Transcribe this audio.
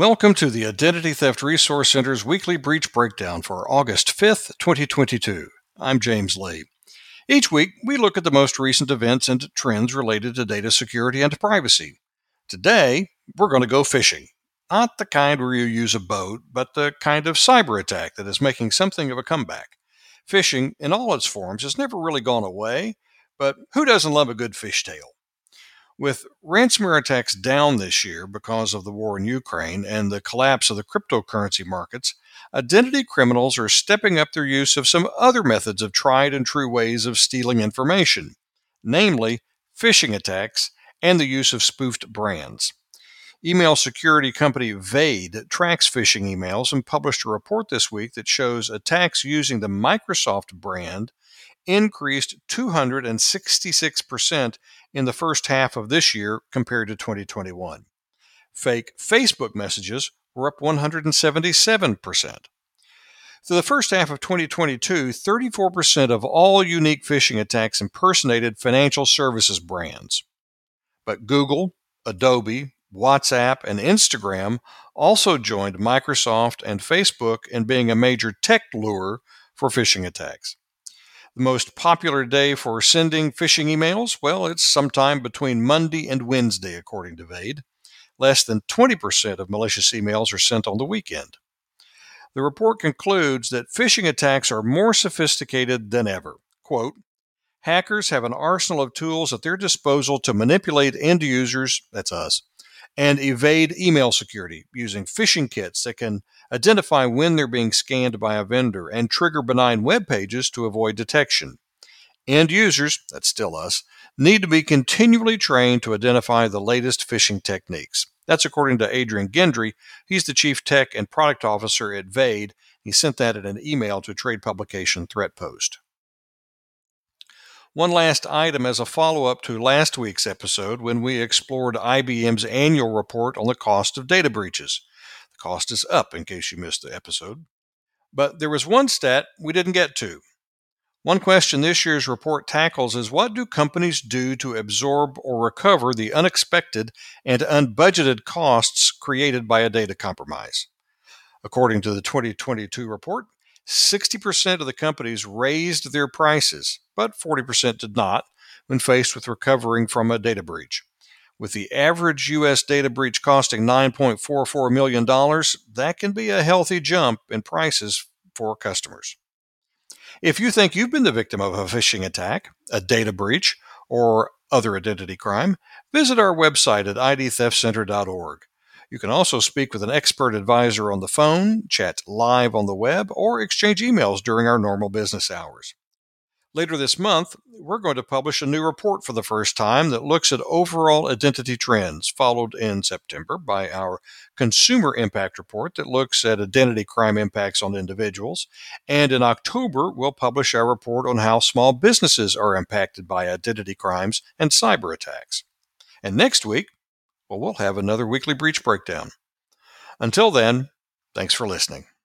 Welcome to the Identity Theft Resource Center's weekly breach breakdown for August 5th, 2022. I'm James Lee. Each week, we look at the most recent events and trends related to data security and privacy. Today, we're going to go fishing. Not the kind where you use a boat, but the kind of cyber attack that is making something of a comeback. Phishing, in all its forms, has never really gone away, but who doesn't love a good fish tale? With ransomware attacks down this year because of the war in Ukraine and the collapse of the cryptocurrency markets, identity criminals are stepping up their use of some other methods of tried and true ways of stealing information, namely phishing attacks and the use of spoofed brands. Email security company Vade tracks phishing emails and published a report this week that shows attacks using the Microsoft brand increased 266% in the first half of this year compared to 2021. Fake Facebook messages were up 177%. Through the first half of 2022, 34% of all unique phishing attacks impersonated financial services brands. But Google, Adobe, WhatsApp, and Instagram also joined Microsoft and Facebook in being a major tech lure for phishing attacks. The most popular day for sending phishing emails? Well, it's sometime between Monday and Wednesday, according to Vade. Less than 20% of malicious emails are sent on the weekend. The report concludes that phishing attacks are more sophisticated than ever. Quote, Hackers have an arsenal of tools at their disposal to manipulate end users, that's us, and evade email security using phishing kits that can identify when they're being scanned by a vendor and trigger benign web pages to avoid detection. End users, that's still us, need to be continually trained to identify the latest phishing techniques. That's according to Adrien Gendre. He's the chief tech and product officer at Vade. He sent that in an email to trade publication ThreatPost. One last item as a follow up to last week's episode when we explored IBM's annual report on the cost of data breaches. The cost is up in case you missed the episode. But there was one stat we didn't get to. One question this year's report tackles is what do companies do to absorb or recover the unexpected and unbudgeted costs created by a data compromise? According to the 2022 report, 60% of the companies raised their prices, but 40% did not when faced with recovering from a data breach. With the average U.S. data breach costing $9.44 million, that can be a healthy jump in prices for customers. If you think you've been the victim of a phishing attack, a data breach, or other identity crime, visit our website at idtheftcenter.org. You can also speak with an expert advisor on the phone, chat live on the web, or exchange emails during our normal business hours. Later this month, we're going to publish a new report for the first time that looks at overall identity trends, followed in September by our consumer impact report that looks at identity crime impacts on individuals. And in October, we'll publish our report on how small businesses are impacted by identity crimes and cyber attacks. And next week, well, we'll have another weekly breach breakdown. Until then, thanks for listening.